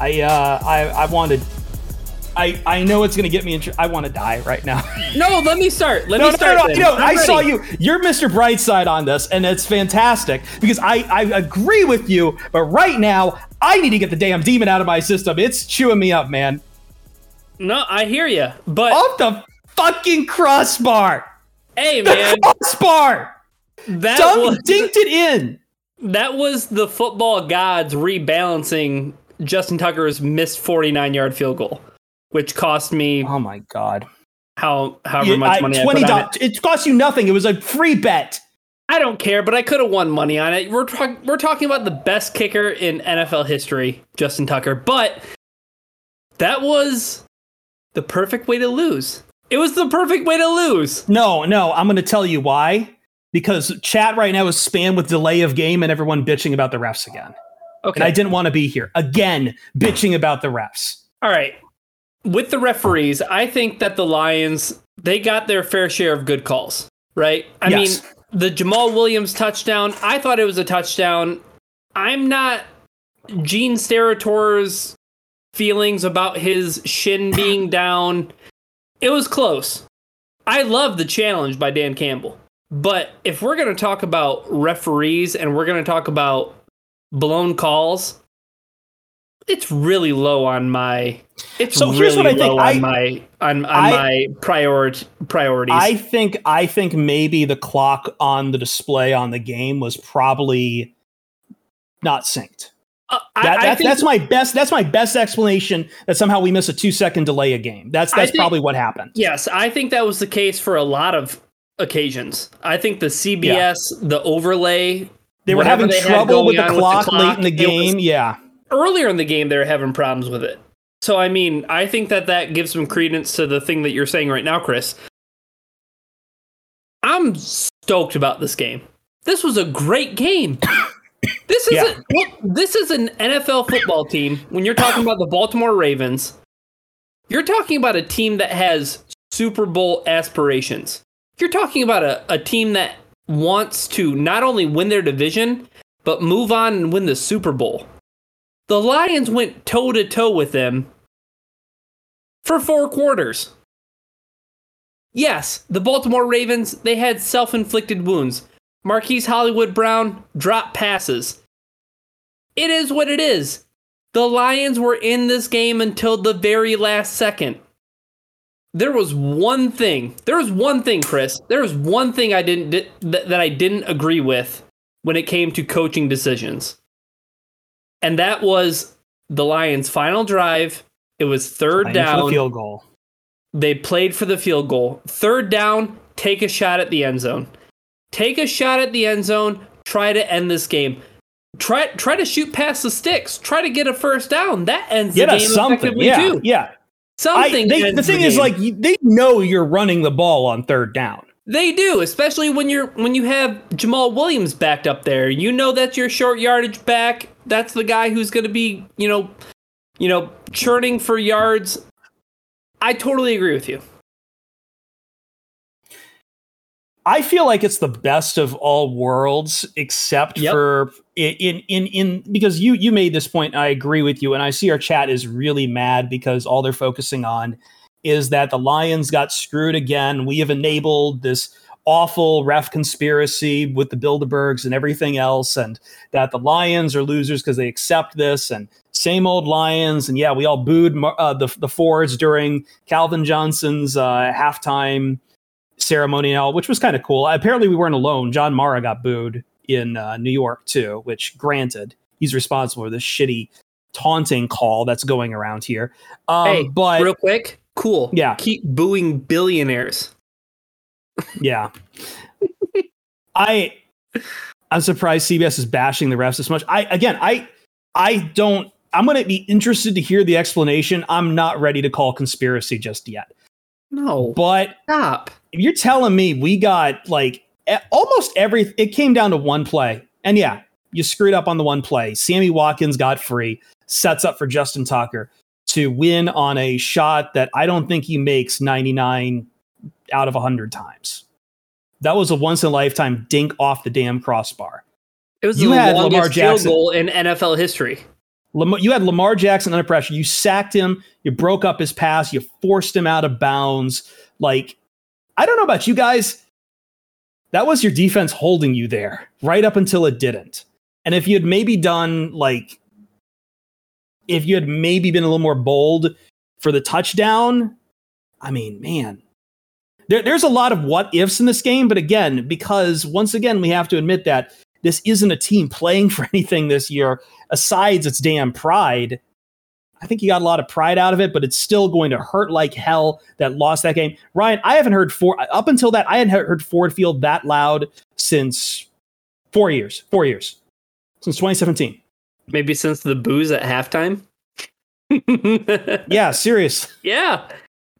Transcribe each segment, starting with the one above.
I uh, I I wanted. I, I know it's gonna get me in. Tr- I want to die right now. No, let me start. Let no, me no, start. no, no, no. I saw you. You're Mr. Brightside on this, and it's fantastic because I I agree with you. But right now, I need to get the damn demon out of my system. It's chewing me up, man. No, I hear you, but Off the fucking crossbar. hey, The man, crossbar. that Dunk, was dinked it in. that was the football gods rebalancing Justin Tucker's missed 49 yard field goal, which cost me Oh my god. how however Yeah, much I- money I Twenty dollars. it. It cost you nothing. It was a free bet. I don't care, but I could have won money on it. We're talk- we're talking about the best kicker in NFL history, Justin Tucker, but that was the perfect way to lose. It was the perfect way to lose. No, no, I'm going to tell you why. Because chat right now is spam with delay of game and everyone bitching about the refs again. Okay. And I didn't want to be here. Again, bitching about the refs. All right. With the referees, I think that the Lions they got their fair share of good calls, right? I Yes. mean, the Jamaal Williams touchdown, I thought it was a touchdown. I'm not Gene Steratore's feelings about his shin being down. It was close. I love the challenge by Dan Campbell. But if we're going to talk about referees and we're going to talk about blown calls, it's really low on my it's So really here's what I think. low I- on my on, on I- my priority priorities. I think I think maybe the clock on the display on the game was probably not synced. Uh, That, I that's, think- that's my best that's my best explanation that somehow we miss a 2 second delay a game. That's that's think- probably what happened. Yes, I think that was the case for a lot of occasions. I think the CBS, the overlay, They were whatever having they trouble with going the, clock late in the game. yeah. earlier in the game they were having problems with it. So I mean, I think that that gives some credence to the thing that you're saying right now, Chris. I'm stoked about this game. This was a great game. This is Yeah. a, this is an NFL football team. When you're talking about the Baltimore Ravens, you're talking about a team that has Super Bowl aspirations. You're talking about a, a team that wants to not only win their division, but move on and win the Super Bowl. The Lions went toe to toe with them for four quarters. Yes, the Baltimore Ravens, they had self inflicted wounds. Marquise Hollywood Brown dropped passes. It is what it is. The Lions were in this game until the very last second. There was one thing. There was one thing, Chris. There was one thing I didn't di- that, that I didn't agree with when it came to coaching decisions. And that was the Lions' final drive. It was third for down. the field goal. They played for the field goal. Third down, take a shot at the end zone. Take a shot at the end zone. Try to end this game. Try try to shoot past the sticks. Try to get a first down. That ends Get the game something. effectively Yeah. too. Yeah. I, they, the thing is, like, they know you're running the ball on third down. They do, especially when you're when you have Jamaal Williams backed up there. You know that's your short yardage back. That's the guy who's going to be, you know, you know, churning for yards. I totally agree with you. I feel like it's the best of all worlds, except Yep. for in, in in because you you made this point. I agree with you, and I see our chat is really mad because all they're focusing on is that the Lions got screwed again. We have enabled this awful ref conspiracy with the Bilderbergs and everything else, and that the Lions are losers because they accept this, and same old Lions, and yeah, we all booed uh, the the Fords during Calvin Johnson's uh, halftime ceremonial, which was kind of cool. Apparently, we weren't alone. John Mara got booed in uh, New York too, which granted he's responsible for this shitty taunting call that's going around here. Um, hey, but real quick, cool. Yeah. keep booing billionaires. yeah, I I'm surprised CBS is bashing the refs this much. I again, I I don't. I'm going to be interested to hear the explanation. I'm not ready to call conspiracy just yet. No, But stop. if you're telling me we got like almost every, it came down to one play. And yeah, you screwed up on the one play. Sammy Watkins got free, sets up for Justin Tucker to win on a shot that I don't think he makes 99 out of 100 times. That was a once in a lifetime dink off the damn crossbar. It was You the had longest Lamar field Jackson. goal in NFL history. You had Lamar Jackson under pressure. You sacked him. You broke up his pass. You forced him out of bounds. Like, I don't know about you guys. That was your defense holding you there right up until it didn't. And if you had maybe done like, if you had maybe been a little more bold for the touchdown, I mean, man, there, there's a lot of what ifs in this game. But again, because once again, we have to admit that this isn't a team playing for anything this year asides its damn pride. I think he got a lot of pride out of it, but it's still going to hurt like hell that lost that game. Ryan, I haven't heard Ford up until that. I hadn't heard Ford Field that loud since four years. Four years since 2017. Maybe since the booze at halftime. Yeah, serious. yeah.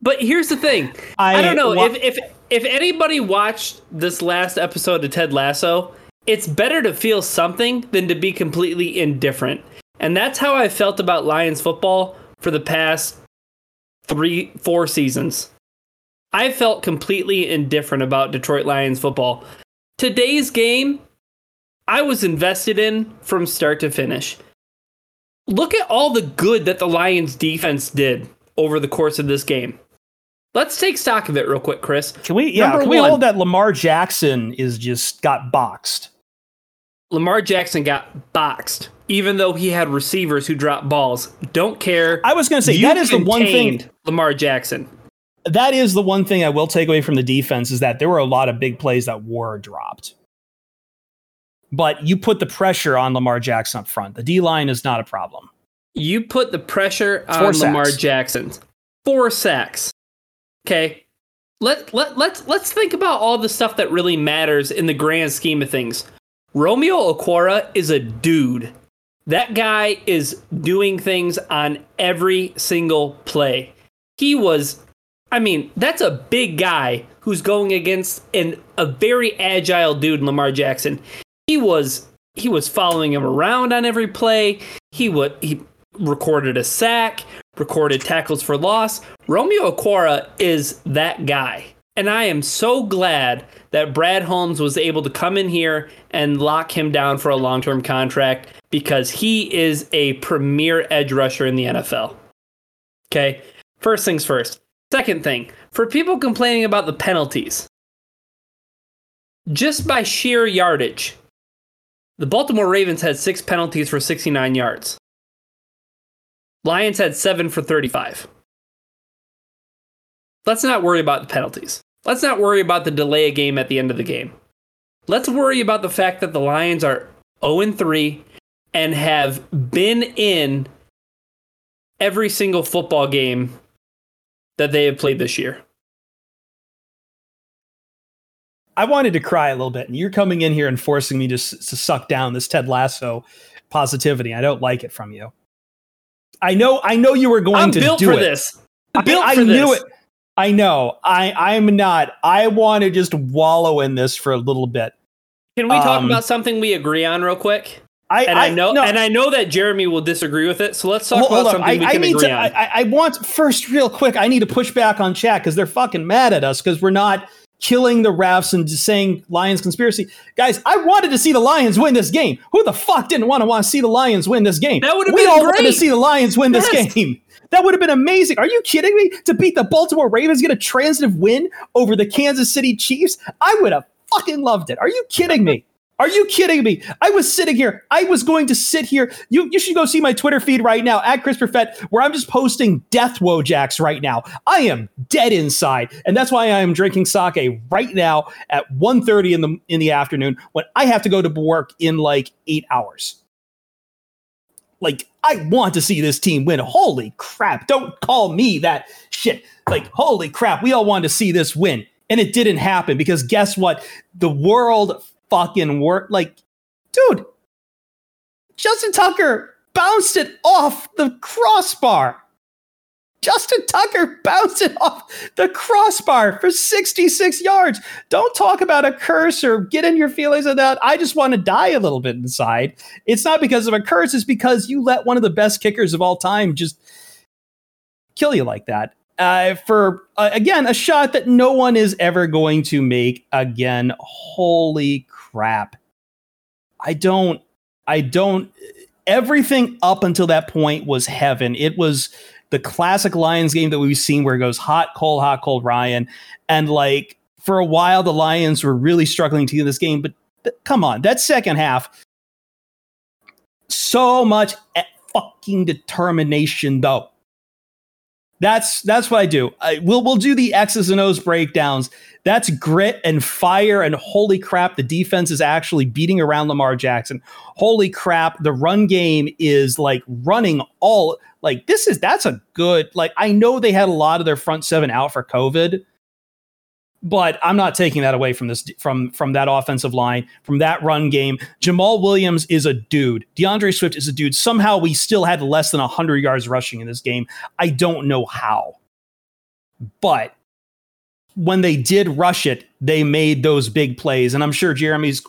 But here's the thing. I, I, don't know wa- if, if if anybody watched this last episode of Ted Lasso, it's better to feel something than to be completely indifferent. And that's how I felt about Lions football for the past three, four seasons. I felt completely indifferent about Detroit Lions football. Today's game, I was invested in from start to finish. Look at all the good that the Lions defense did over the course of this game. Let's take stock of it real quick, Chris. can we? Yeah, Number can we one. hold that Lamar Jackson is just got boxed? Lamar Jackson got boxed, even though he had receivers who dropped balls. Don't care. I was going to say You that is the one thing. Lamar Jackson. That is the one thing I will take away from the defense is that there were a lot of big plays that were dropped. But you put the pressure on Lamar Jackson up front. The D line is not a problem. You put the pressure on Four Lamar sacks. Jackson. Four sacks. Okay. Let, let, let's, let's think about all the stuff that really matters in the grand scheme of things. Romeo Okwara is a dude. That guy is doing things on every single play. He was, I mean, that's a big guy who's going against an, a very agile dude, Lamar Jackson. He was he was following him around on every play. He would he recorded a sack, recorded tackles for loss. Romeo Okwara is that guy. And I am so glad that Brad Holmes was able to come in here and lock him down for a long term contract because he is a premier edge rusher in the NFL. Okay, first things first. Second thing, for people complaining about the penalties, just by sheer yardage, the Baltimore Ravens had six penalties for 69 yards. Lions had seven for 35. Let's not worry about the penalties. Let's not worry about the delay a game at the end of the game. Let's worry about the fact that the Lions are 0 3 and have been in every single football game that they have played this year. I wanted to cry a little bit, and you're coming in here and forcing me to, to suck down this Ted Lasso positivity. I don't like it from you. I know, I know you were going I'm to built do for it. this. I, built I for knew this. it. I know. I I'm not. I want to just wallow in this for a little bit. Can we talk Um, about something we agree on real quick? I And I, know no, and I know that Jeremy will disagree with it. So let's talk hold- about hold something I, we I can need agree to. on. I, I- I want first, real quick. I need to push back on chat because they're fucking mad at us because we're not killing the refs and just saying Lions conspiracy. Guys, I wanted to see the Lions win this game. Who the fuck didn't want to want to see the Lions win this game? That would have we been all great. wanted to see the Lions win this game. That would have been amazing. Are you kidding me? To beat the Baltimore Ravens, get a transitive win over the Kansas City Chiefs? I would have fucking loved it. Are you kidding me? Are you kidding me? I was sitting here. I was going to sit here. You you should go see my Twitter feed right now at Chris Perfett, where I'm just posting death wojaks right now. I am dead inside, and that's why I am drinking sake right now at 1.30 in the in the afternoon when I have to go to work in like eight hours. Like I want to see this team win. Holy crap! Don't call me that shit. Like holy crap, we all wanted to see this win, and it didn't happen because guess what? The world fucking worked. Like, dude, Justin Tucker bounced it off the crossbar. Justin Tucker bounced it off the crossbar for 66 yards. Don't talk about a curse or get in your feelings of that. I just want to die a little bit inside. It's not because of a curse, it's because you let one of the best kickers of all time just kill you like that. Uh, for uh, again, a shot that no one is ever going to make again. Holy crap. I don't, I don't, everything up until that point was heaven. It was the classic Lions game that we've seen where it goes hot, cold, hot, cold, Ryan. And like for a while, the Lions were really struggling to get this game. But th- come on, that second half, so much fucking determination, though. That's that's what I do. I, we'll we'll do the X's and O's breakdowns. That's grit and fire and holy crap, the defense is actually beating around Lamar Jackson. Holy crap, the run game is like running all like this is that's a good like I know they had a lot of their front seven out for COVID, but I'm not taking that away from this from from that offensive line, from that run game. Jamaal Williams is a dude. DeAndre Swift is a dude. Somehow we still had less than 100 yards rushing in this game. I don't know how. But when they did rush it, they made those big plays and I'm sure Jeremy's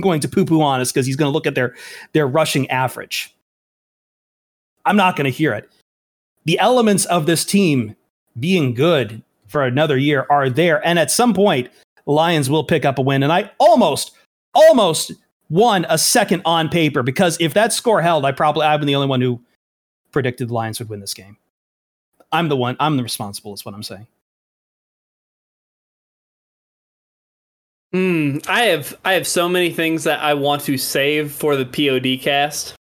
going to poo-poo on us because he's going to look at their their rushing average. I'm not going to hear it. The elements of this team being good for another year are there. And at some point, Lions will pick up a win. And I almost, almost won a second on paper because if that score held, I probably, I've been the only one who predicted the Lions would win this game. I'm the one, I'm the responsible, is what I'm saying. Hmm. I have I have so many things that I want to save for the POD cast.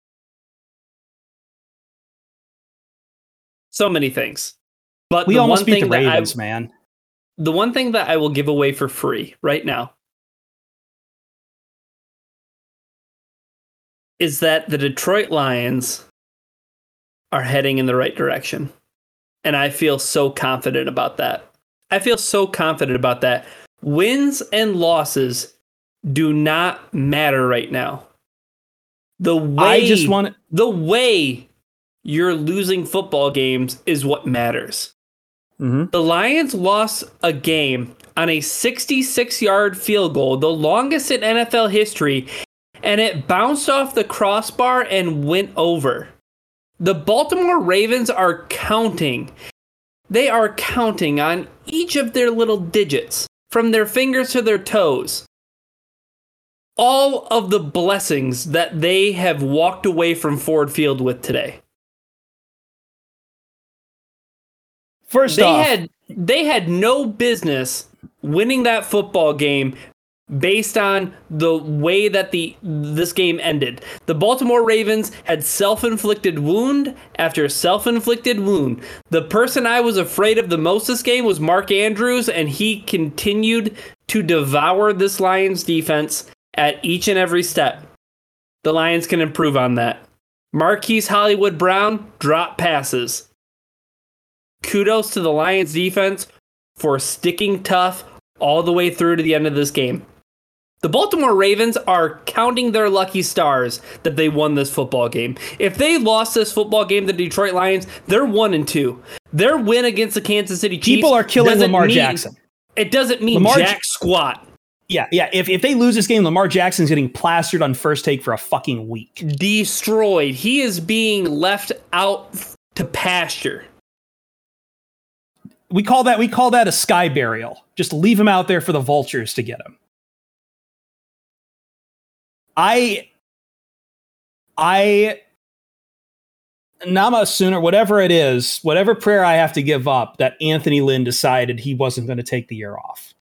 So many things. But We the almost one beat the thing that I- man. the one thing that I will give away for free right now is that the Detroit Lions are heading in the right direction. And I feel so confident about that. I feel so confident about that. Wins and losses do not matter right now. The way I just want the way you're losing football games is what matters. To. The Lions lost a game on a 66 yard field goal, the longest in NFL history, and it bounced off the crossbar and went over. The Baltimore Ravens are counting. They are counting on each of their little digits, from their fingers to their toes. All of the blessings that they have walked away from Ford Field with today. First they off, had they had no business winning that football game based on the way that the this game ended. The Baltimore Ravens had self-inflicted wound after self-inflicted wound. The person I was afraid of the most this game was Mark Andrews and he continued to devour this Lions defense at each and every step. The Lions can improve on that. Marquise Hollywood Brown drop passes kudos to the Lions defense for sticking tough all the way through to the end of this game. The Baltimore Ravens are counting their lucky stars that they won this football game. If they lost this football game to the Detroit Lions, they're 1 and 2. Their win against the Kansas City Chiefs people are killing Lamar mean- Jackson. It doesn't mean Lamar jack squat. Yeah, yeah. If, if they lose this game, Lamar Jackson's getting plastered on first take for a fucking week. Destroyed. He is being left out to pasture. We call that we call that a sky burial. Just leave him out there for the vultures to get him. I I Nama sooner, whatever it is, whatever prayer I have to give up, that Anthony Lynn decided he wasn't going to take the year off.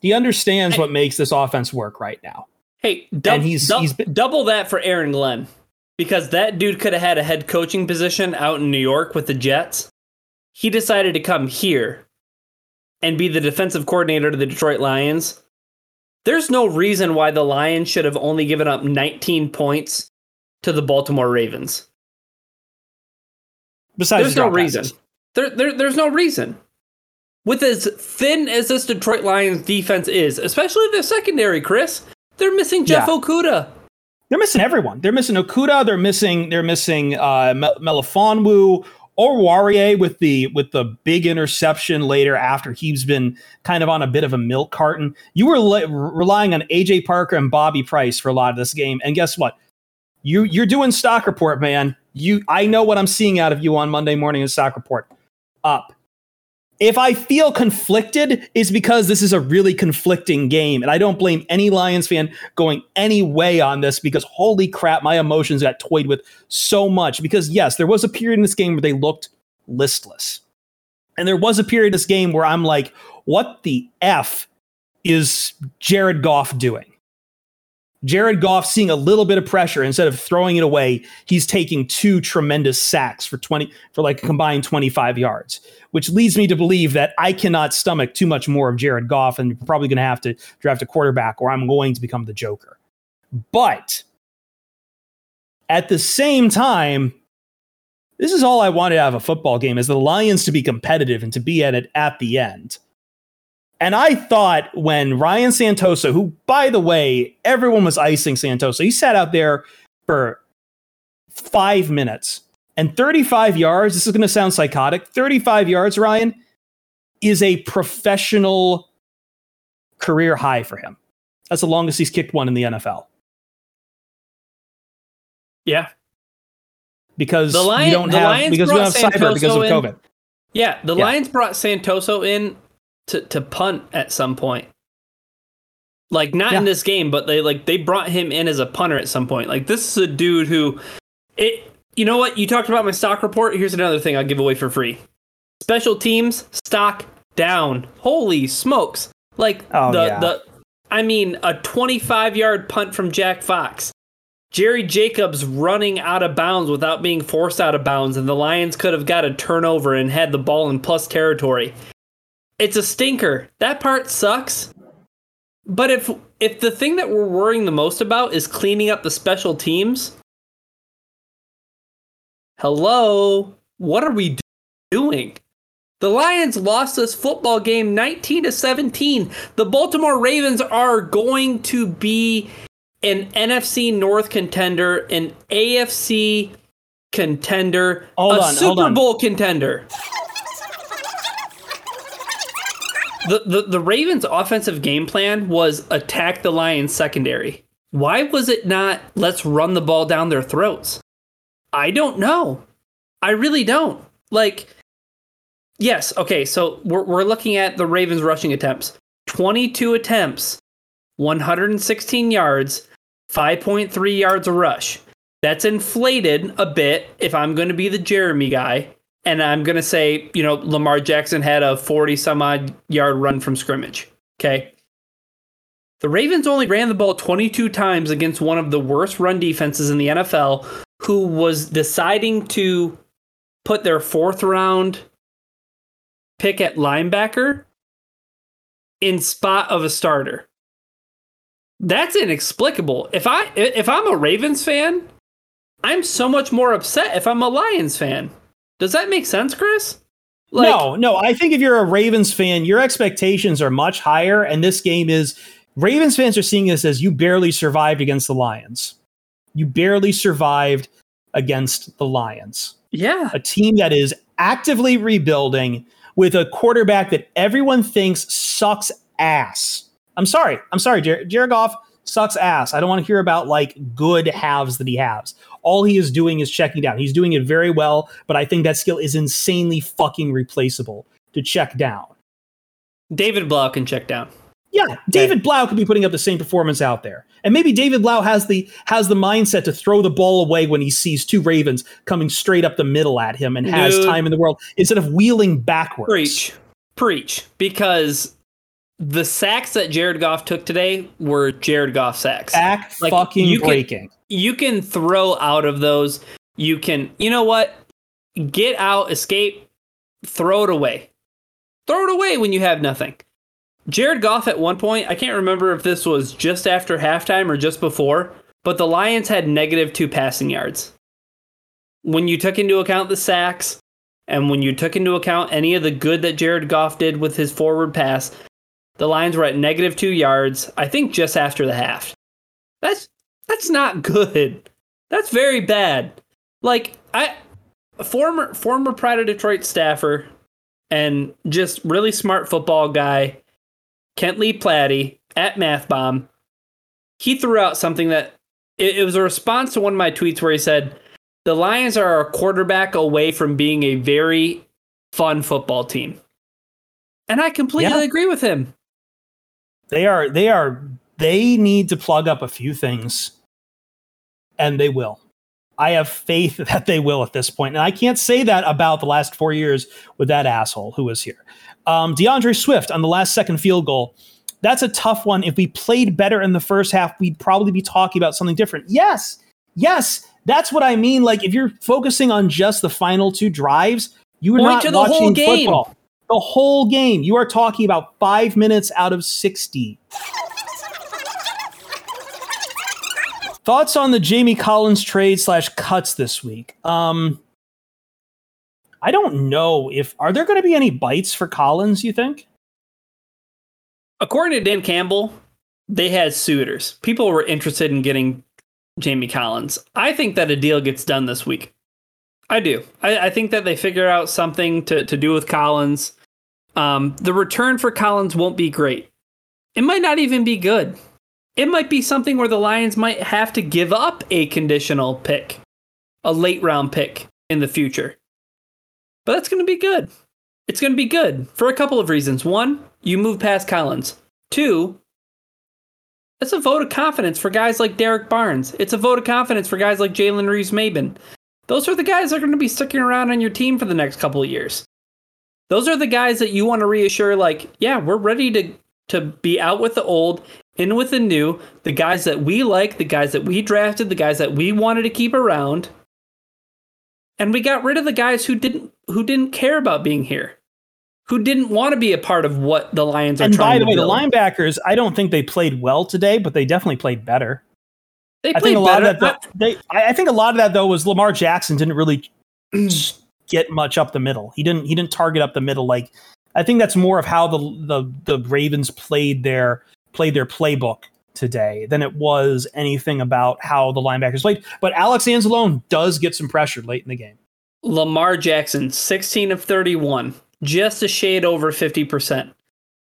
He understands what makes this offense work right now. Hey, dub- And he's- dub- he's been- double that for Aaron Glenn because that dude could have had a head coaching position out in New York with the Jets. He decided to come here and be the defensive coordinator to the Detroit Lions. There's no reason why the Lions should have only given up 19 points to the Baltimore Ravens. Besides, There's no reason. There, there, there's no reason. With as thin as this Detroit Lions defense is, especially their secondary, Chris, they're missing Jeff Yeah. Okudah. They're missing everyone. They're missing Okudah. They're missing. They're missing uh, Melifonwu or Oruwariye with the with the big interception later after he's been kind of on a bit of a milk carton. You were le- relying on AJ Parker and Bobby Price for a lot of this game, and guess what? You you're doing stock report, man. You I know what I'm seeing out of you on Monday morning in stock report. Up. If I feel conflicted, is because this is a really conflicting game, and I don't blame any Lions fan going any way on this because holy crap, my emotions got toyed with so much. Because yes, there was a period in this game where they looked listless, and there was a period in this game where I'm like, what the f is Jared Goff doing? Jared Goff seeing a little bit of pressure instead of throwing it away, he's taking two tremendous sacks for 20 for like a combined 25 yards, which leads me to believe that I cannot stomach too much more of Jared Goff and probably going to have to draft a quarterback or I'm going to become the Joker. But at the same time, this is all I wanted out of a football game is the Lions to be competitive and to be at it at the end. And I thought when Ryan Santoso, who, by the way, everyone was icing Santoso, he sat out there for five minutes and 35 yards. This is going to sound psychotic. 35 yards, Ryan, is a professional career high for him. That's the longest he's kicked one in the NFL Yeah. because The Lion- we don't the have Lions because we don't have Seibert because of Santoso in. COVID. Yeah, the Yeah. Lions brought Santoso in to, to punt at some point. Like not in this game, but they like they brought him in as a punter at some point. Like this is a dude who it you know what? You talked about my stock report. Here's another thing I'll give away for free. Special teams stock down. Holy smokes. Like Oh, the yeah. the I mean a 25 yard punt from Jack Fox. Jerry Jacobs running out of bounds without being forced out of bounds, and the Lions could have got a turnover and had the ball in plus territory. It's a stinker. That part sucks. But if if the thing that we're worrying the most about is cleaning up the special teams, hello, what are we do- doing? The Lions lost this football game 19 to 17. The Baltimore Ravens are going to be an NFC North contender, an AFC contender, Hold a on, Super. Bowl contender. The, the Ravens' offensive game plan was attack the Lions secondary. Why was it not let's run the ball down their throats? I don't know. I really don't. Like yes, okay, so we're we're looking at the Ravens rushing attempts. 22 attempts, 116 yards, 5.3 yards a rush. That's inflated a bit if I'm going to be the Jeremy guy. And I'm going to say, you know, Lamar Jackson had a 40 some odd yard run from scrimmage. Okay. The Ravens only ran the ball 22 times against one of the worst run defenses in the NFL, who was deciding to put their fourth round pick at linebacker in spot of a starter. That's inexplicable. If I if I'm a Ravens fan, I'm so much more upset if I'm a Lions fan. Does that make sense, Chris? no, no. I think if you're a Ravens fan, your expectations are much higher. And this game is Ravens fans are seeing this as you barely survived against the Lions. You barely survived against the Lions, Yeah. a team that is actively rebuilding with a quarterback that everyone thinks sucks ass. I'm sorry. I'm sorry. Jared, Jared Goff sucks ass. I don't want to hear about like good halves that he has. All he is doing is checking down. He's doing it very well, but I think that skill is insanely fucking replaceable to check down. David Blough can check down. Yeah, David Blough could be putting up the same performance out there. And maybe David Blough has the has the mindset to throw the ball away when he sees two Ravens coming straight up the middle at him and has Dude. time in the world instead of wheeling backwards. Preach. Preach. Because the sacks that Jared Goff took today were Jared Goff sacks. Back Like, fucking you can- breaking. You can throw out of those. You can, you know what? Get out, escape, throw it away. Throw it away when you have nothing. Jared Goff at one point, I can't remember if this was just after halftime or just before, but the Lions had negative two passing yards. When you took into account the sacks and when you took into account any of the good that Jared Goff did with his forward pass, the Lions were at negative two yards, I think just after the half. That's that's not good. That's very bad. Like I former former Pride of Detroit staffer and just really smart football guy, Kent Lee Platte at Math Bomb. He threw out something that it, it was a response to one of my tweets where he said, "The Lions are a quarterback away from being a very fun football team," and I completely Yeah. agree with him. They are they are they need to plug up a few things and they will. I have faith that they will at this point. And I can't say that about the last four years with that asshole who was here. Um, DeAndre Swift on the last second field goal. That's a tough one. If we played better in the first half, we'd probably be talking about something different. Yes, yes, that's what I mean. Like if you're focusing on just the final two drives, you are Point not watching whole game. football. The whole game. You are talking about five minutes out of sixty. Thoughts on the Jamie Collins trade slash cuts this week? Um, I don't know if are there going to be any bites for Collins. You think? According to Dan Campbell, they had suitors. People were interested in getting Jamie Collins. I think that a deal gets done this week. I do. I, I think that they figure out something to, to do with Collins. Um, the return for Collins won't be great. It might not even be good. It might be something where the Lions might have to give up a conditional pick, a late round pick in the future. But that's going to be good. It's going to be good for a couple of reasons. One, you move past Collins. Two, it's a vote of confidence for guys like Derrick Barnes. It's a vote of confidence for guys like Jalen Reeves Maybin. Those are the guys that are going to be sticking around on your team for the next couple of years. Those are the guys that you want to reassure, like, yeah, we're ready to to be out with the old, in with the new. The guys that we like, the guys that we drafted, the guys that we wanted to keep around, and we got rid of the guys who didn't who didn't care about being here, who didn't want to be a part of what the Lions are And trying by the to way, the linebackers, I don't think they played well today, but they definitely played better. They I played think a lot better. of that. Though, they, I I think a lot of that though was Lamar Jackson didn't really get much up the middle. He didn't. He didn't target up the middle. Like I think that's more of how the the the Ravens played their played their playbook today than it was anything about how the linebackers played. But Alex Anzalone does get some pressure late in the game. Lamar Jackson, 16 of 31, just a shade over 50%.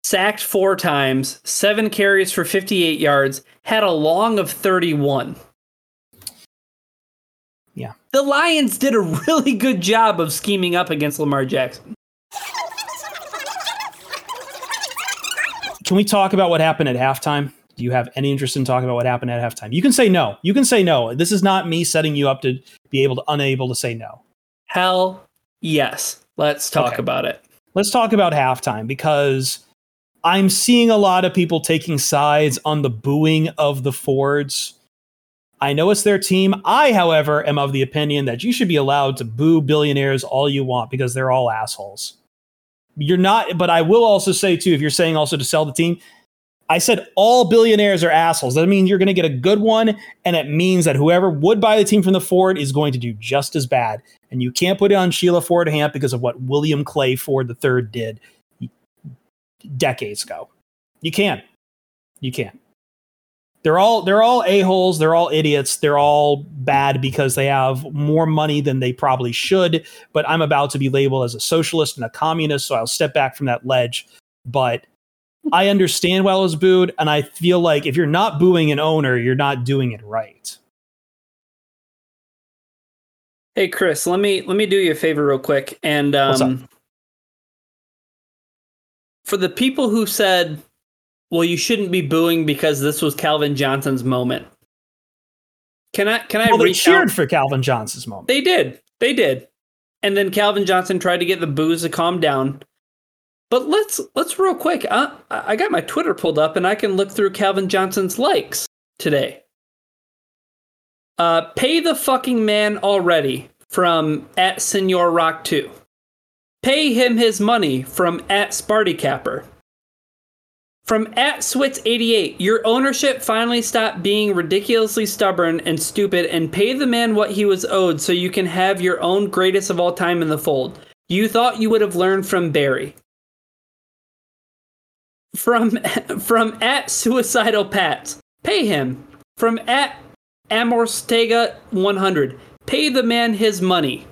Sacked four times, seven carries for 58 yards, had a long of 31. Yeah. The Lions did a really good job of scheming up against Lamar Jackson. Can we talk about what happened at halftime? Do you have any interest in talking about what happened at halftime? You can say no. You can say no. This is not me setting you up to be able to unable to say no. Hell yes. Let's talk Okay. about it. let's talk about halftime because I'm seeing a lot of people taking sides on the booing of the Fords. I know it's their team. I, however, am of the opinion that you should be allowed to boo billionaires all you want because they're all assholes. You're not, but I will also say, too, if you're saying also to sell the team, I said all billionaires are assholes. That means you're going to get a good one, and it means that whoever would buy the team from the Ford is going to do just as bad. And you can't put it on Sheila Ford Hamp because of what William Clay Ford III did decades ago. You can't. You can't. They're all they're all a-holes, they're all idiots, they're all bad because they have more money than they probably should, but I'm about to be labeled as a socialist and a communist, so I'll step back from that ledge. But I understand why it was booed, and I feel like if you're not booing an owner, you're not doing it right. Hey Chris, let me let me do you a favor real quick. And um, for the people who said, "Well, you shouldn't be booing because this was Calvin Johnson's moment," can I can I well, they cheered out? for Calvin Johnson's moment. They did, they did, and then Calvin Johnson tried to get the boos to calm down. But let's let's real quick. Uh, I got my Twitter pulled up, and I can look through Calvin Johnson's likes today. Uh, pay the fucking man already from at Senor Rock 2. Pay him his money from at Sparty Capper. From at Switz88, your ownership finally stopped being ridiculously stubborn and stupid and pay the man what he was owed so you can have your own greatest of all time in the fold. You thought you would have learned from Barry. From from at Suicidal Pats, pay him. From at Amorstega 100, pay the man his money.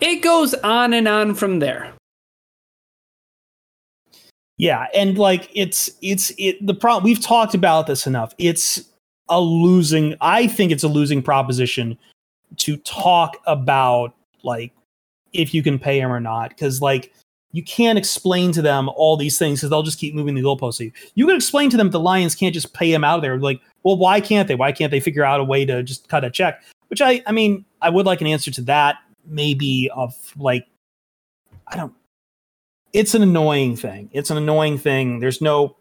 It goes on and on from there. Yeah, and like it's it's it the problem we've talked about this enough. It's a losing I think it's a losing proposition to talk about like if you can pay him or not cuz like you can't explain to them all these things cuz they'll just keep moving the goalposts. You. you can explain to them the Lions can't just pay him out of there like, well why can't they? Why can't they figure out a way to just cut a check? Which I I mean, I would like an answer to that maybe of like I don't it's an annoying thing. It's an annoying thing. There's no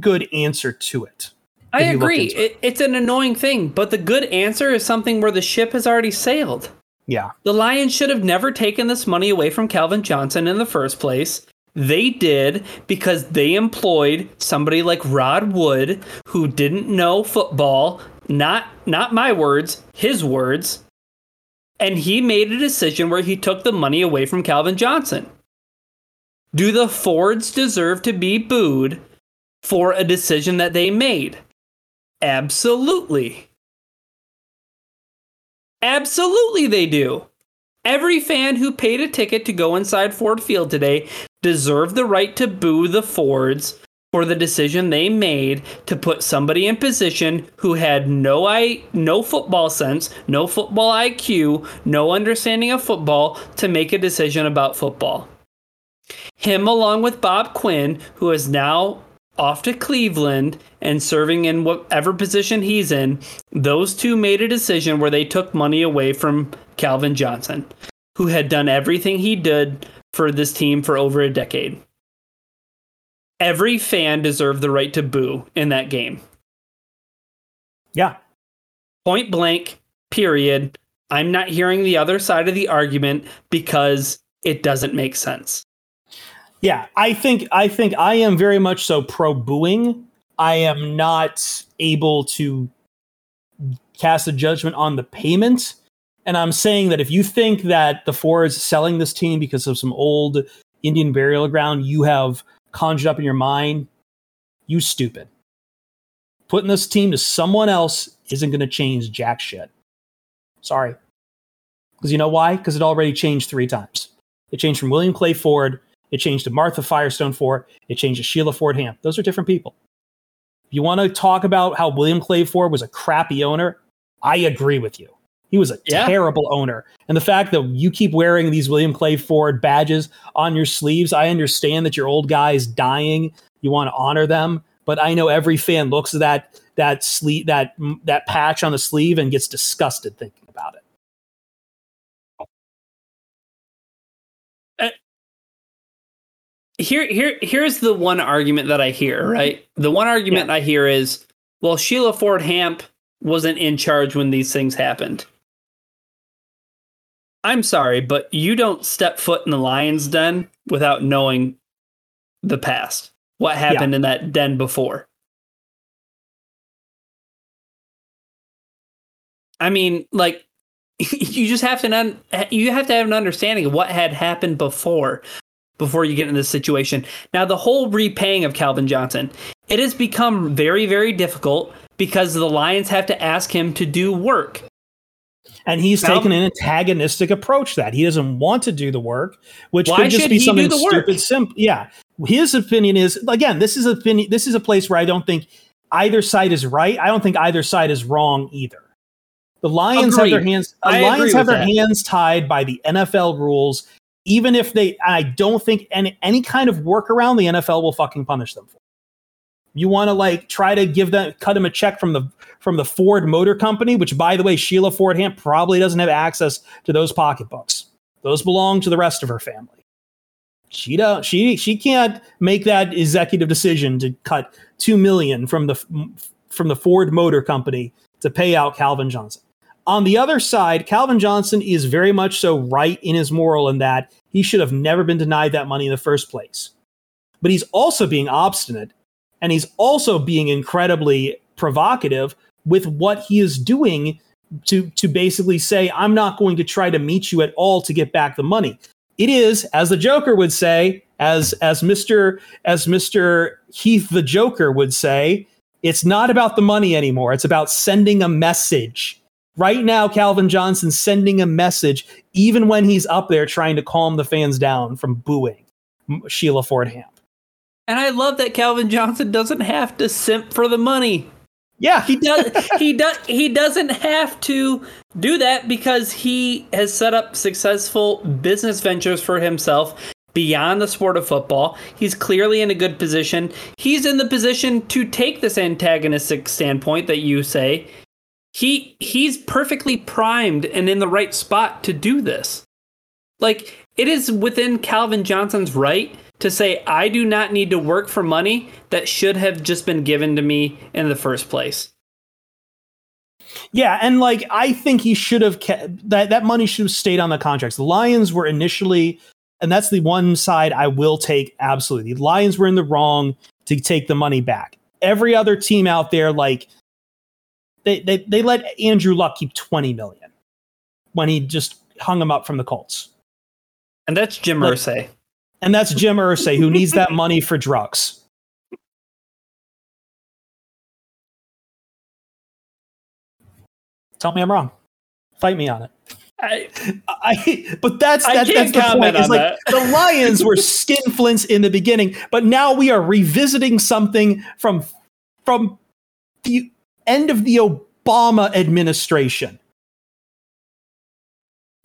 good answer to it. I if you look agree. it. It, it's an annoying thing, but the good answer is something where the ship has already sailed. Yeah. The Lions should have never taken this money away from Calvin Johnson in the first place. They did because they employed somebody like Rod Wood who didn't know football, not not my words, his words. And he made a decision where he took the money away from Calvin Johnson. Do the Fords deserve to be booed for a decision that they made? Absolutely. Absolutely, they do. Every fan who paid a ticket to go inside Ford Field today deserved the right to boo the Fords for the decision they made to put somebody in position who had no I no football sense, no football IQ, no understanding of football to make a decision about football. Him along with Bob Quinn, who is now off to Cleveland and serving in whatever position he's in, those two made a decision where they took money away from Calvin Johnson, who had done everything he did for this team for over a decade. Every fan deserved the right to boo in that game. Yeah. Point blank, period. I'm not hearing the other side of the argument because it doesn't make sense. Yeah, I think I think I am very much so pro booing. I am not able to cast a judgment on the payment. And I'm saying that if you think that the four is selling this team because of some old Indian burial ground you have conjured up in your mind, you stupid. Putting this team to someone else isn't going to change jack shit. Sorry. Because you know why? Because it already changed three times. It changed from William Clay Ford it changed to Martha Firestone Ford. It changed to Sheila Ford Hamp. Those are different people. If you want to talk about how William Clay Ford was a crappy owner, I agree with you. He was a Yeah. terrible owner. And the fact that you keep wearing these William Clay Ford badges on your sleeves, I understand that your old guy is dying. You want to honor them. But I know every fan looks at that that sleeve that that patch on the sleeve and gets disgusted thinking here here here's the one argument that I hear, right? The one argument I hear is, well, Sheila Ford Hamp wasn't in charge when these things happened. I'm sorry, but you don't step foot in the lion's den without knowing the past. What happened in that den before? I mean, like you just have to un- you have to have an understanding of what had happened before before you get in this situation. Now, the whole repaying of Calvin Johnson, it has become very, very difficult because the Lions have to ask him to do work. And he's Now- taken an antagonistic approach that he doesn't want to do the work, which could just be something stupid. Simple, yeah. his opinion is again, this is opinion. This is a place where I don't think either side is right. I don't think either side is wrong either. The Lions Agreed. have their hands. The I Lions have their that. hands tied by the NFL rules. Even if they, I don't think any any kind of workaround the NFL will fucking punish them for. You want to like try to give them cut them a check from the from the Ford Motor Company, which by the way, Sheila Ford Hamp probably doesn't have access to those pocketbooks. Those belong to the rest of her family. She don't she she can't make that executive decision to cut 2 million from the from the Ford Motor Company to pay out Calvin Johnson. On the other side, Calvin Johnson is very much so right in his moral in that he should have never been denied that money in the first place. But he's also being obstinate and he's also being incredibly provocative with what he is doing to to basically say I'm not going to try to meet you at all to get back the money. It is as the Joker would say, as as Mr. as Mr. Heath the Joker would say, it's not about the money anymore. It's about sending a message. Right now, Calvin Johnson's sending a message, even when he's up there trying to calm the fans down from booing Sheila Ford Hamp. And I love that Calvin Johnson doesn't have to simp for the money. Yeah, He does he does he doesn't have to do that because he has set up successful business ventures for himself beyond the sport of football. He's clearly in a good position. He's in the position to take this antagonistic standpoint that you say. He he's perfectly primed and in the right spot to do this. Like it is within Calvin Johnson's right to say I do not need to work for money that should have just been given to me in the first place. Yeah, and like I think he should have kept that that money should have stayed on the contracts. The Lions were initially, and that's the one side I will take absolutely. The Lions were in the wrong to take the money back. Every other team out there, like they they, they let Andrew Luck keep twenty million when he just hung him up from the Colts, And that's Jim Like- Irsay. and that's Jim Irsay who needs that money for drugs. Tell me I'm wrong. Fight me on it. I, I, but that's I that's, the comment point. It's like the Lions were skinflints in the beginning, but now we are revisiting something from from the end of the Obama administration.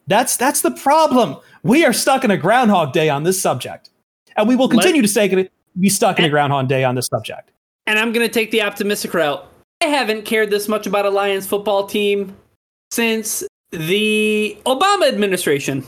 That's that's the problem. We are stuck in a Groundhog Day on this subject, and we will Let- continue to stay be stuck in a Groundhog Day on this subject. and I'm going to take the optimistic route. I haven't cared this much about a Lions football team since the Obama administration.